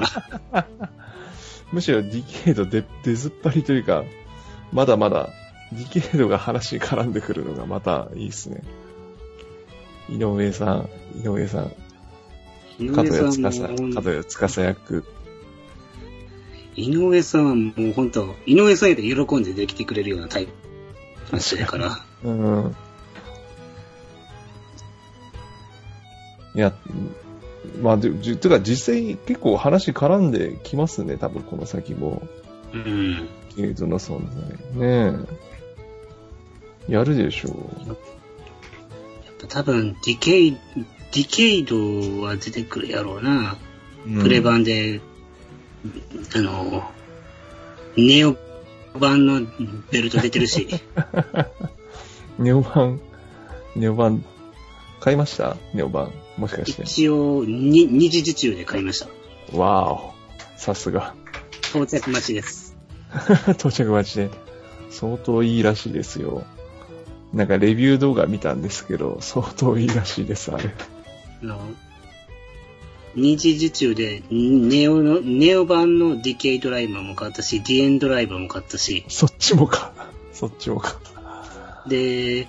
ら。むしろディケイドで出ずっぱりというか、まだまだディケイドが話に絡んでくるのがまたいいですね。井上さん、井上さん、井角上さん谷司、も、角谷司役。井上さんはもう本当、井上さんやったら喜んでできてくれるようなタイプの人やから。うん。いや、まあ、で、じてか実際結構話絡んできますね、多分この先も。うん。ゲートの存在。ねえ。やるでしょやっぱ多分、ディケイ、ディケイドは出てくるやろうな。う。プレ版で、あの、ネオ版のベルト出てるし、ネオ版、ネオ版、買いました？ネオ版。もしかして。一応、に二次受注で買いました。わーお。さすが。到着待ちです。到着待ちで。相当いいらしいですよ。なんかレビュー動画見たんですけど、相当いいらしいです、あれ。あの、二次受注で、ネオの、ネオ版のディケイドライバーも買ったし、ディエンドライバーも買ったし、そっちもか。そっちもか。で、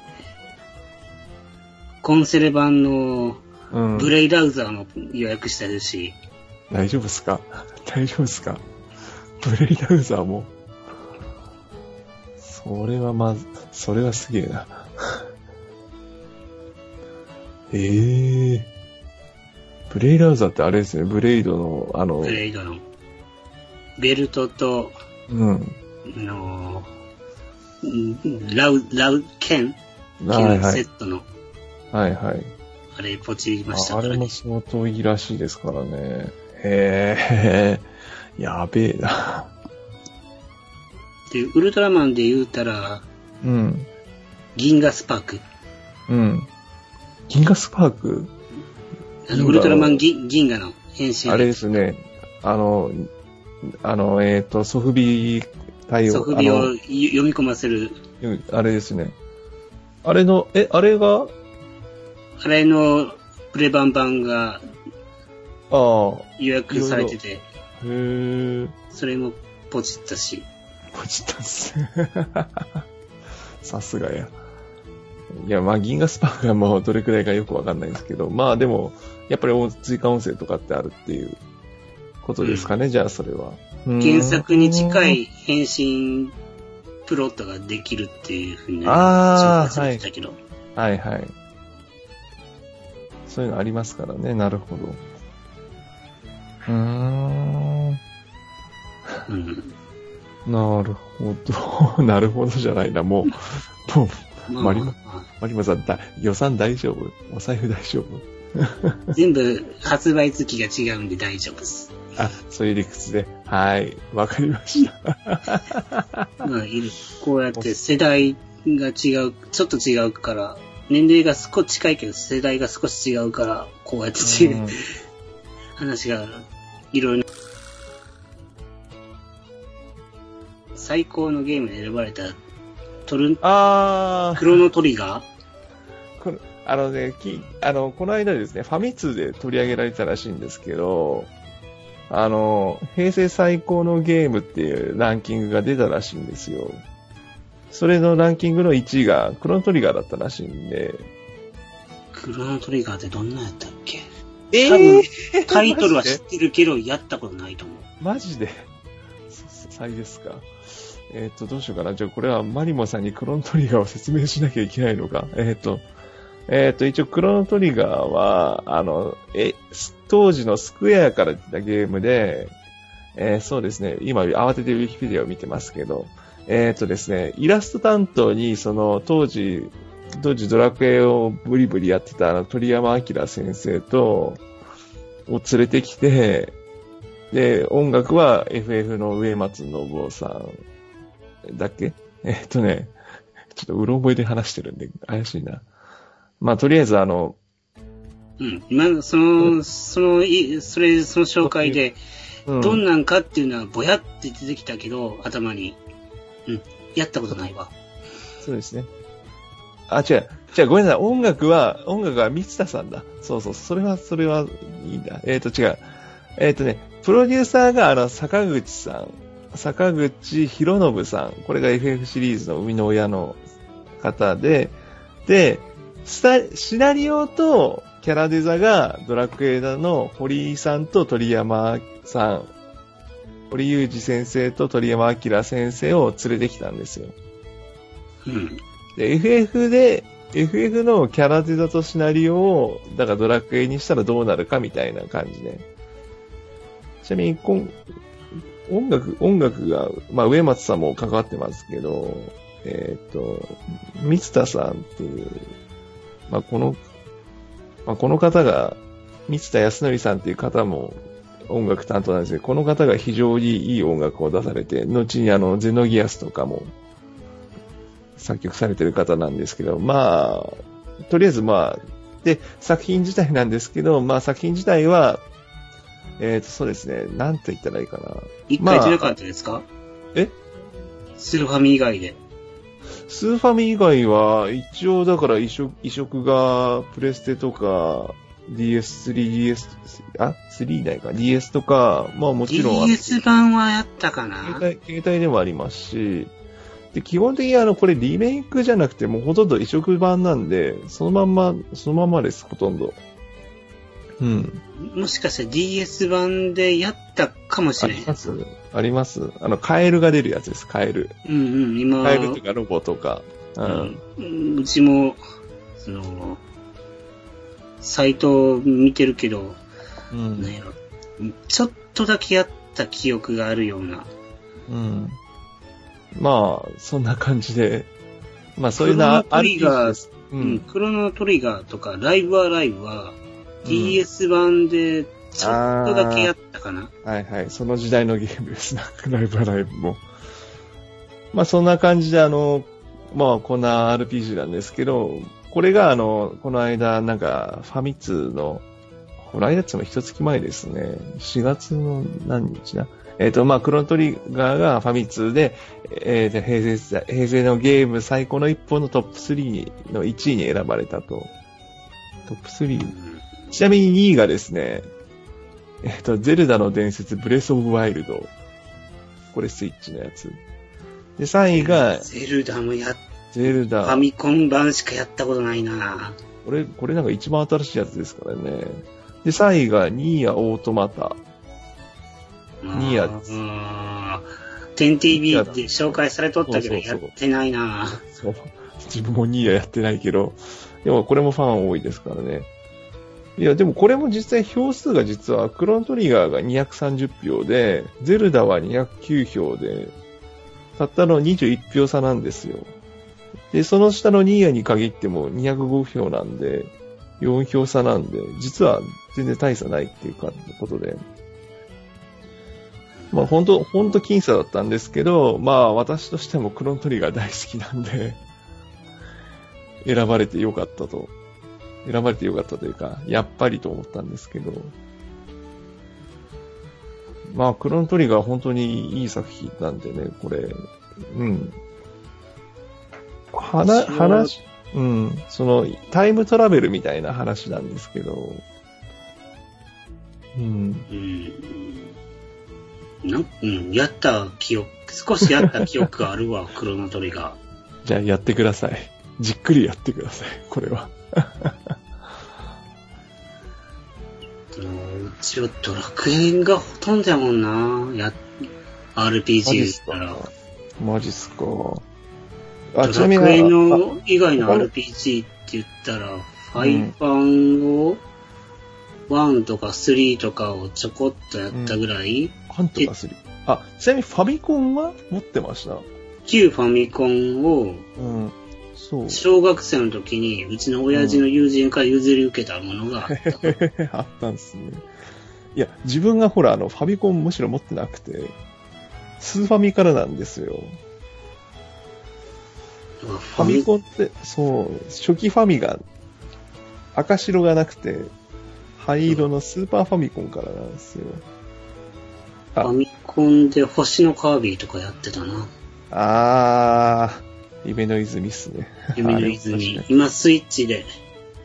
コンセレ版のうん。ブレイラウザーも予約してるし、大丈夫っすか？大丈夫っすか？ブレイラウザーも。それはまず、それはすげえな。ええブレイラウザーってあれですね、ブレイドの、あのブ、レイドのベルトと、うん。あの、んラウ、ラウ、剣？剣。セットの、はいはい。あれポチりましたからねああれも。相当いいらしいですからね。へえ、やべえな。で、ウルトラマンで言うたら、うん。銀河スパーク。うん。銀河スパーク？あの、ウルトラマン銀銀河の変身。あれですね。あの、あの、えっ、と、ソフビ対応。ソフビをい読み込ませる、あれですね。あれの、え、あれが、あれのプレ版版がああ、予約されてて、へえ、それもポチったし、ポチったんす。さすがや。いや、まあ、銀河スパークがもうどれくらいかよくわかんないんですけど、まあでも、やっぱり追加音声とかってあるっていうことですかね、じゃあそれは。原作に近い。い変身プロットができるっていうふうにあー紹介されてたけど、はいはい。そういうのありますからね、なるほど。うーん。うん。なるほど。なるほどじゃないな、もう。もう、まあマリモマリモさん、だ予算大丈夫？お財布大丈夫？全部発売月が違うんで大丈夫です。あ、そういう理屈で。はい。わかりました。まあ、いるこうやって世代が違う、ちょっと違うから、年齢が少し近いけど世代が少し違うから、こうやって違ううん 話がいろいろ。最高のゲームで選ばれたトルン、あクロノトリガー？あのね、き、あの、この間ですね、ファミ通で取り上げられてたらしいんですけど、あの、平成最高のゲームっていうランキングが出たらしいんですよ。それのランキングの1位がクロノトリガーだったらしいんで。クロノトリガーってどんなやったっけ？え多分タイトルは知ってるけど、やったことないと思う。マジで？そさいですか。えっ、と、どうしようかな。じゃあ、これはマリモさんにクロノトリガーを説明しなきゃいけないのか。えっ、と、えっ、と、一応、クロノトリガーは、あの、え、当時のスクエアから出たゲームで、えーそうですね、今、慌ててウィキペディアを見てますけど、えっ、とですね、イラスト担当に、その、当時、当時ドラクエをブリブリやってたあの鳥山明先生と、を連れてきて、で、音楽は FF の上松信夫さんだっけ？えっとね、ちょっとうろ覚えで話してるんで怪しいな。まあ、とりあえずあの、うん。今、その、その、いそれ、その紹介で、うんどんなんかっていうのはぼやって出てきたけど、頭に。うん。やったことないわ。そうですね。あ、違う。じゃあごめんなさい。音楽は、音楽は三田さんだ。そうそう。それは、それはいいんだ。えっ、と、違う。えっ、とね、プロデューサーが、あの、坂口さん。坂口博信さん。これが FF シリーズの生みの親の方で、で、シナリオとキャラデザがドラクエダの堀井さんと鳥山さん。堀裕二先生と鳥山明先生を連れてきたんですよ。うん。で、FF で、FF のキャラデザとシナリオを、だからドラクエにしたらどうなるかみたいな感じで。ちなみに、こん音楽、音楽が、まあ、上松さんも関わってますけど、えっ、と、三田さんっていう、まあ、この、まあ、この方が、三田康則さんっていう方も音楽担当なんですけど、この方が非常にいい音楽を出されて、後にあの、ゼノギアスとかも作曲されてる方なんですけど、まあ、とりあえずまあ、で、作品自体なんですけど、まあ作品自体は、えっ、と、そうですね、なんて言ったらいいかな。一回出なかったですか、え？スルファミ以外で。スーファミ以外は、一応だから移植移植がプレステとか、DS3、DS、あ ?3 ないか ?DS とか、まあもちろん DS 版はやったかな？携帯、携帯でもありますし、で、基本的にあの、これリメイクじゃなくて、もうほとんど移植版なんで、そのまんま、そのまんまです、ほとんど。うん。もしかして DS 版でやったかもしれへん。ありますありますあの、カエルが出るやつです、カエル。うんうん、今、カエルとかロボとか。う。うんん、うちも、その、サイト見てるけど、うん。なんやろ、ちょっとだけやった記憶があるような。うん。まあ、そんな感じで。まあ、そういうのはクロノトリガー RPG です。ううん、ん。クロノトリガーとか、ライブアライブは、DS 版でちょっとだけやったかな。はいはい。その時代のゲームです。ライブアライブも。まあそんな感じであの、まあこんな RPG なんですけど、これがあの、この間なんかファミ通の、この間っても一月前ですね。4月の何日だえっ、と、まあ、クロノトリガーがファミ通で、えーと平成時代、平成のゲーム最高の一本のトップ3の1位に選ばれたと。トップ 3? ちなみに2位がですね、えっと、ゼルダの伝説、ブレスオブワイルド。これスイッチのやつ。で、3位が、ゼルダもやっ、ゼルダ。ファミコン版しかやったことないなこれ、これなんか一番新しいやつですからね。で、3位が、ニーヤオートマタ。ニアですうん。10TV で紹介されとったけど、やってないなそう。自分もニーヤやってないけど。でもこれもファン多いですからね。いや、でもこれも実際票数が実は、クロノトリガーが230票で、ゼルダは209票で、たったの21票差なんですよ。で、その下のニーヤに限っても205票なんで、4票差なんで、実は全然大差ないっていうか、ことで。まあ本当、本当僅差だったんですけど、まあ私としてもクロノトリガー大好きなんで、選ばれてよかったと。選ばれてよかったというか、やっぱりと思ったんですけど。まあ、クロノトリガー本当にいい作品なんでね、これ。うん。話、話、うん。その、タイムトラベルみたいな話なんですけど。うん。うん。なんうん、やった記憶、少しやった記憶があるわ、クロノトリガじゃあやってください。じっくりやってください、これは。ー。もううちはドラクエがほとんどやもんなや、RPG 言ったら。マジっすか？ドあ、ちなみにラクエあの以外の RPG って言ったら、ファイパンを、1とか3とかをちょこっとやったぐらい、ハントかスリあ、ちなみにファミコンは持ってました？旧ファミコンを、うん。そう。小学生の時に、うちの親父の友人から譲り受けたものがあった、あったんですね。いや、自分がほら、あの、ファミコンむしろ持ってなくて、スーファミからなんですよ。フファミコンって、そう、初期ファミが、赤白がなくて、灰色のスーパーファミコンからなんですよ。ファミコンで星のカービィとかやってたな。あ夢の泉っすね。夢の泉確。今スイッチで、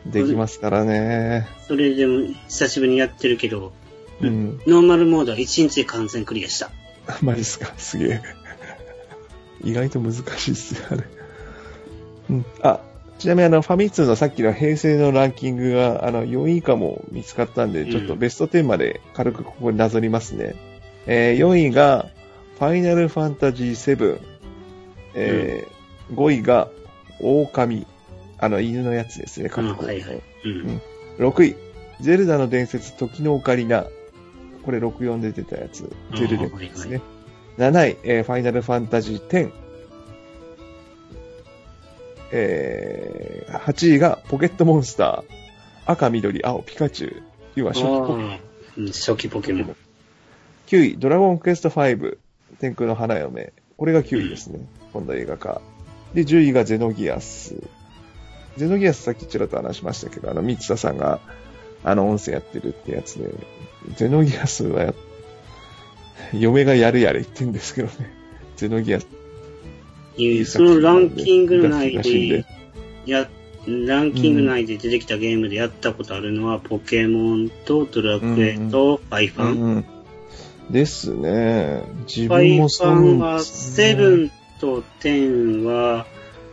できますからね。それでも久しぶりにやってるけど、うん。ノーマルモードは1日で完全クリアした。マジっすか？すげえ。意外と難しいっすよ、あれ。うん。あ、ちなみにあの、ファミ通のさっきの平成のランキングが、あの、4位以下も見つかったんで、うんちょっとベスト10まで軽くここになぞりますね。えー、4位が、ファイナルファンタジー7。えー5位が、狼。あの、犬のやつですね、うん、過去はいはい。うん。6位、ゼルダの伝説、時のオカリナ。これ64で出たやつ。ゼルデンですね。7位、えーファイナルファンタジー10。えー、8位がポケットモンスター。赤、緑、青、ピカチュウ。要は初期ポケモン。初期ポケモン。9位、ドラゴンクエスト5。天空の花嫁。これが9位ですね。今度映画化。で、10位がゼノギアス。ゼノギアスさっきちらっと話しましたけど、あの、三田さんが、あの、音声やってるってやつで、ゼノギアスはや、嫁がやるやれ言ってんですけどね。ゼノギアス。そのランキング内で、や、ランキング内で出てきたゲームでやったことあるのは、ポケモンとドラクエとファイファン。うんうんですね。自ファイフ分もそうァンは、ですねセブンとテンは、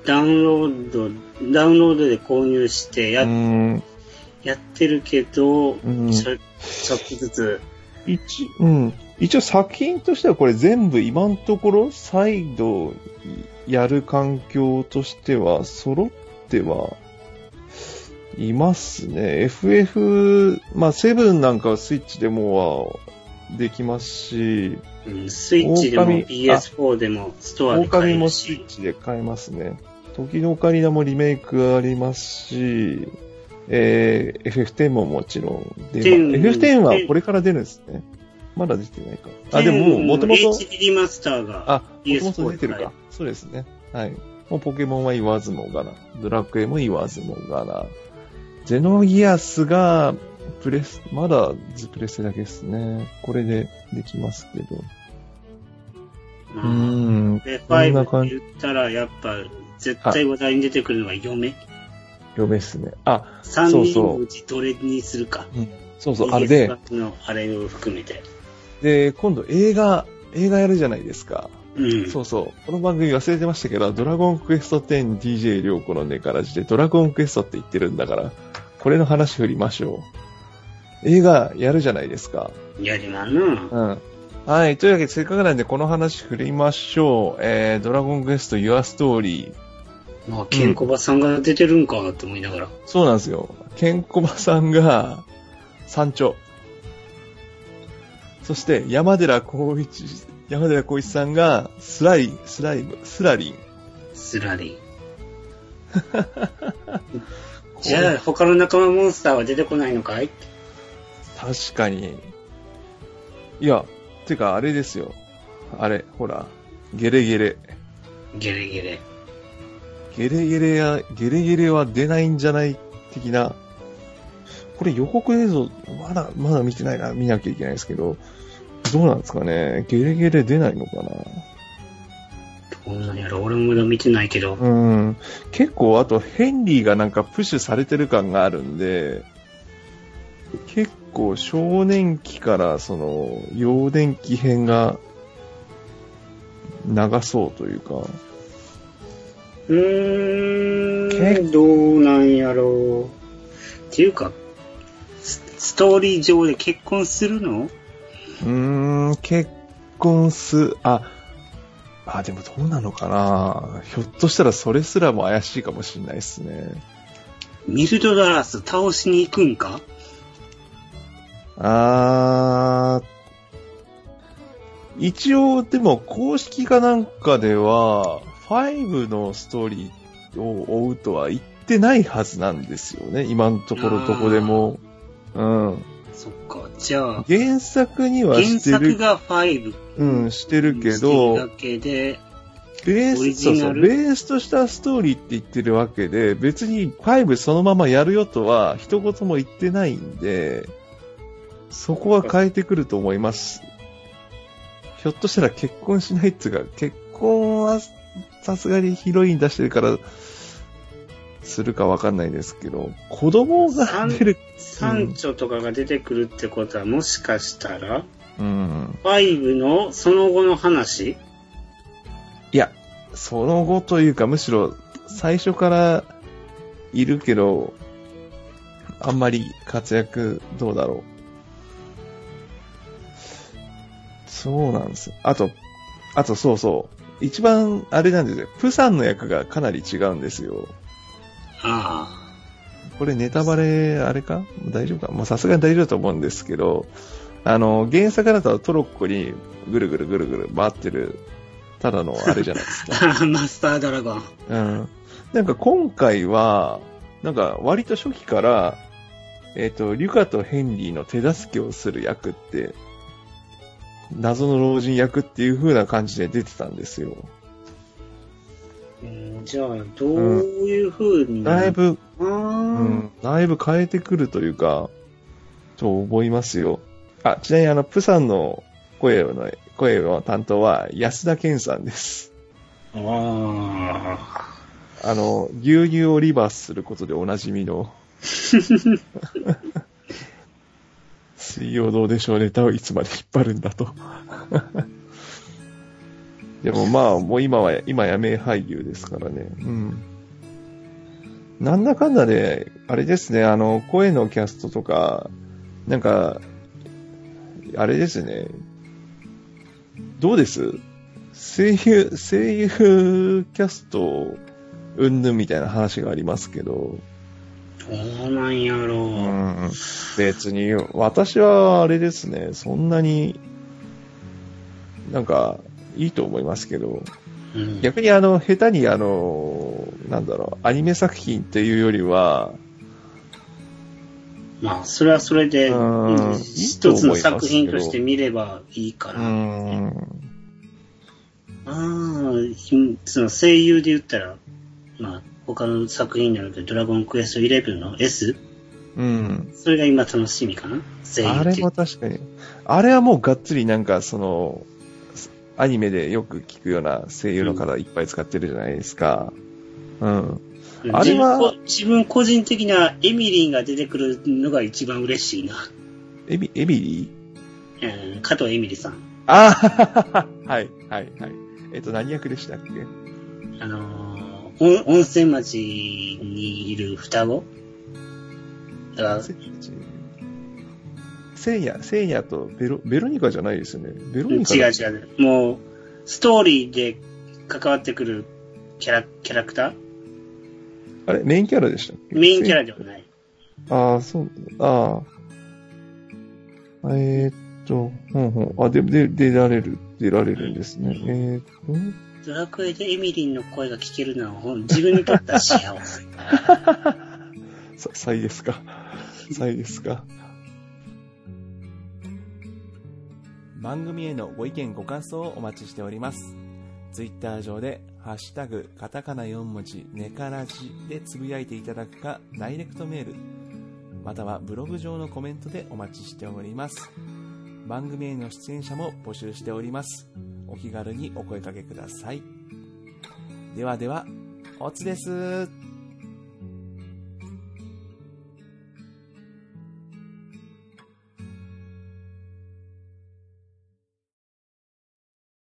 ダウンロード、ダウンロードで購入してや,、うん。やってるけど、うんちょっとずつ、一、うん。一応作品としてはこれ全部今のところ再度やる環境としては揃ってはいますね。FF、まあ7なんかはスイッチでもはできますし、うんスイッチでも狼 PS4 でもストアで買える狼もスイしッ、チで買えますね。時のオカリナもリメイクありますし、えー、FF10 ももちろん出ま10 FF10 はこれから出るんですね。まだ出てないか。あ、でももともと、HD リマスターが、あ、も PS4 ともと出てるか。そうですね。はい。もうポケモンは言わずもがな。ドラクエも言わずもがな。ゼノギアスが、プレス、まだズプレステだけですね。これでできますけど。まあん。で、こんな5感じ言ったら、やっぱ、絶対話題に出てくるのが嫁。嫁っすね。あ、3人そうそうのうちどれにするか。そうそう、あれで、あれを含めて。で、今度映画、映画やるじゃないですか。うん。そうそう。この番組忘れてましたけど、ドラゴンクエスト 10DJ 涼子のネカラジでドラゴンクエストって言ってるんだから、これの話振りましょう。映画やるじゃないですか。やりまんな。うん。はい。というわけで、せっかくなんでこの話振りましょう。えー、ドラゴンクエスト Your Story。まあ、ケンコバさんが出てるんかって思いながら。そうなんですよ。ケンコバさんが、山頂。そして、山寺孝一、山寺孝一さんが、スライ、スライム、スラリン。スラリン。じゃあ、他の仲間モンスターは出てこないのかい？確かに。いや、てかあれですよ。あれ、ほら、ゲレゲレ。ゲレゲレ。ゲレゲレや、ゲレゲレは出ないんじゃない的な。これ予告映像、まだ、まだ見てないな、見なきゃいけないですけど、どうなんですかね。ゲレゲレ出ないのかな。どうなんやろ俺もまだ見てないけど。うん。結構、あと、ヘンリーがなんかプッシュされてる感があるんで、結構、少年期から、その、幼年期編が、長そうというか、うーん、どうなんやろう。っていうか、スストーリー上で結婚するの？うーん、結婚す、あ、あ、でもどうなのかな。ひょっとしたらそれすらも怪しいかもしれないですね。ミルドダラス倒しに行くんか？あー、一応でも公式かなんかでは、5のストーリーを追うとは言ってないはずなんですよね。今のところどこでも。うん。そっか。じゃあ、原作には原してる、作が5。うん、してるけどだ、けで、ベース、そうそう、ベースとしたストーリーって言ってるわけで、別に5そのままやるよとは一言も言ってないんで、そこは変えてくると思います。ひょっとしたら結婚しないっていうか、結婚はさすがにヒロイン出してるから、するかわかんないですけど、子供が出る。サンチョとかが出てくるってことは、もしかしたら、うん。5のその後の話？いや、その後というか、むしろ最初からいるけど、あんまり活躍どうだろう。そうなんですよ。あと、あとそうそう。一番あれなんですよ。プサンの役がかなり違うんですよ。あこれネタバレ、あれか？大丈夫か？まあさすがに大丈夫だと思うんですけど、あの、原作だとトロッコにぐるぐるぐるぐる回ってる、ただのあれじゃないですか。あ。マスタードラゴン。うん。なんか今回は、なんか割と初期から、えっ、と、リュカとヘンリーの手助けをする役って、謎の老人役っていう風な感じで出てたんですよ。うんじゃあ、どういう風に？だいぶ、あうーん、だいぶ変えてくるというか、と思いますよ。あ、ちなみにあの、プサンの声の、声の担当は安田健さんです。ああの、牛乳をリバースすることでおなじみの。水曜どうでしょうネタをいつまで引っ張るんだと。でもまあ、もう今は、今や名俳優ですからね。うん。なんだかんだで、あれですね、あの、声のキャストとか、なんか、あれですね。どうです？声優、声優キャスト、うんぬんみたいな話がありますけど、あ、どうなんやろ。う。うん、別に、私はあれですね、そんなに、なんか、いいと思いますけど、うん。逆にあの、下手にあの、なんだろう、アニメ作品っていうよりは、まあ、それはそれで、一つの作品として見ればいいかうら。ん、ああ、ひその声優で言ったら、まあ、他の作品になるけど、ドラゴンクエスト11の S? うん。それが今楽しみかな？声優あれも確かに。あれはもうがっつりなんかその、アニメでよく聞くような声優の方いっぱい使ってるじゃないですか。うん。あれは自分こ自分個人的なエミリンが出てくるのが一番嬉しいな。エビ、エビリー？うん、加藤エミリさん。ああはい、はい、はい。えっと、何役でしたっけ？あのー、温温泉町にいる双子？だから、セイヤ、セイヤとベロ、ベロニカじゃないですよね。ベロ違うニカだ違う。もう、ストーリーで関わってくるキャラ、キャラクター？あれ、メインキャラでしたっけ？メインキャラではない。ああ、そう、ああ。えーっと、ほんほん。あ、で、で、出られる、出られるんですね。えーっと、ドラクエでエミリンの声が聞けるのはほん自分にとっては幸せ。さ、サイですか。サイですか。番組へのご意見ご感想をお待ちしております。ツイッター上で、ハッシュタグ、カタカナ4文字、ネカラジでつぶやいていただくか、ダイレクトメール、またはブログ上のコメントでお待ちしております。番組への出演者も募集しております。お気軽にお声掛けください。ではでは、おつです。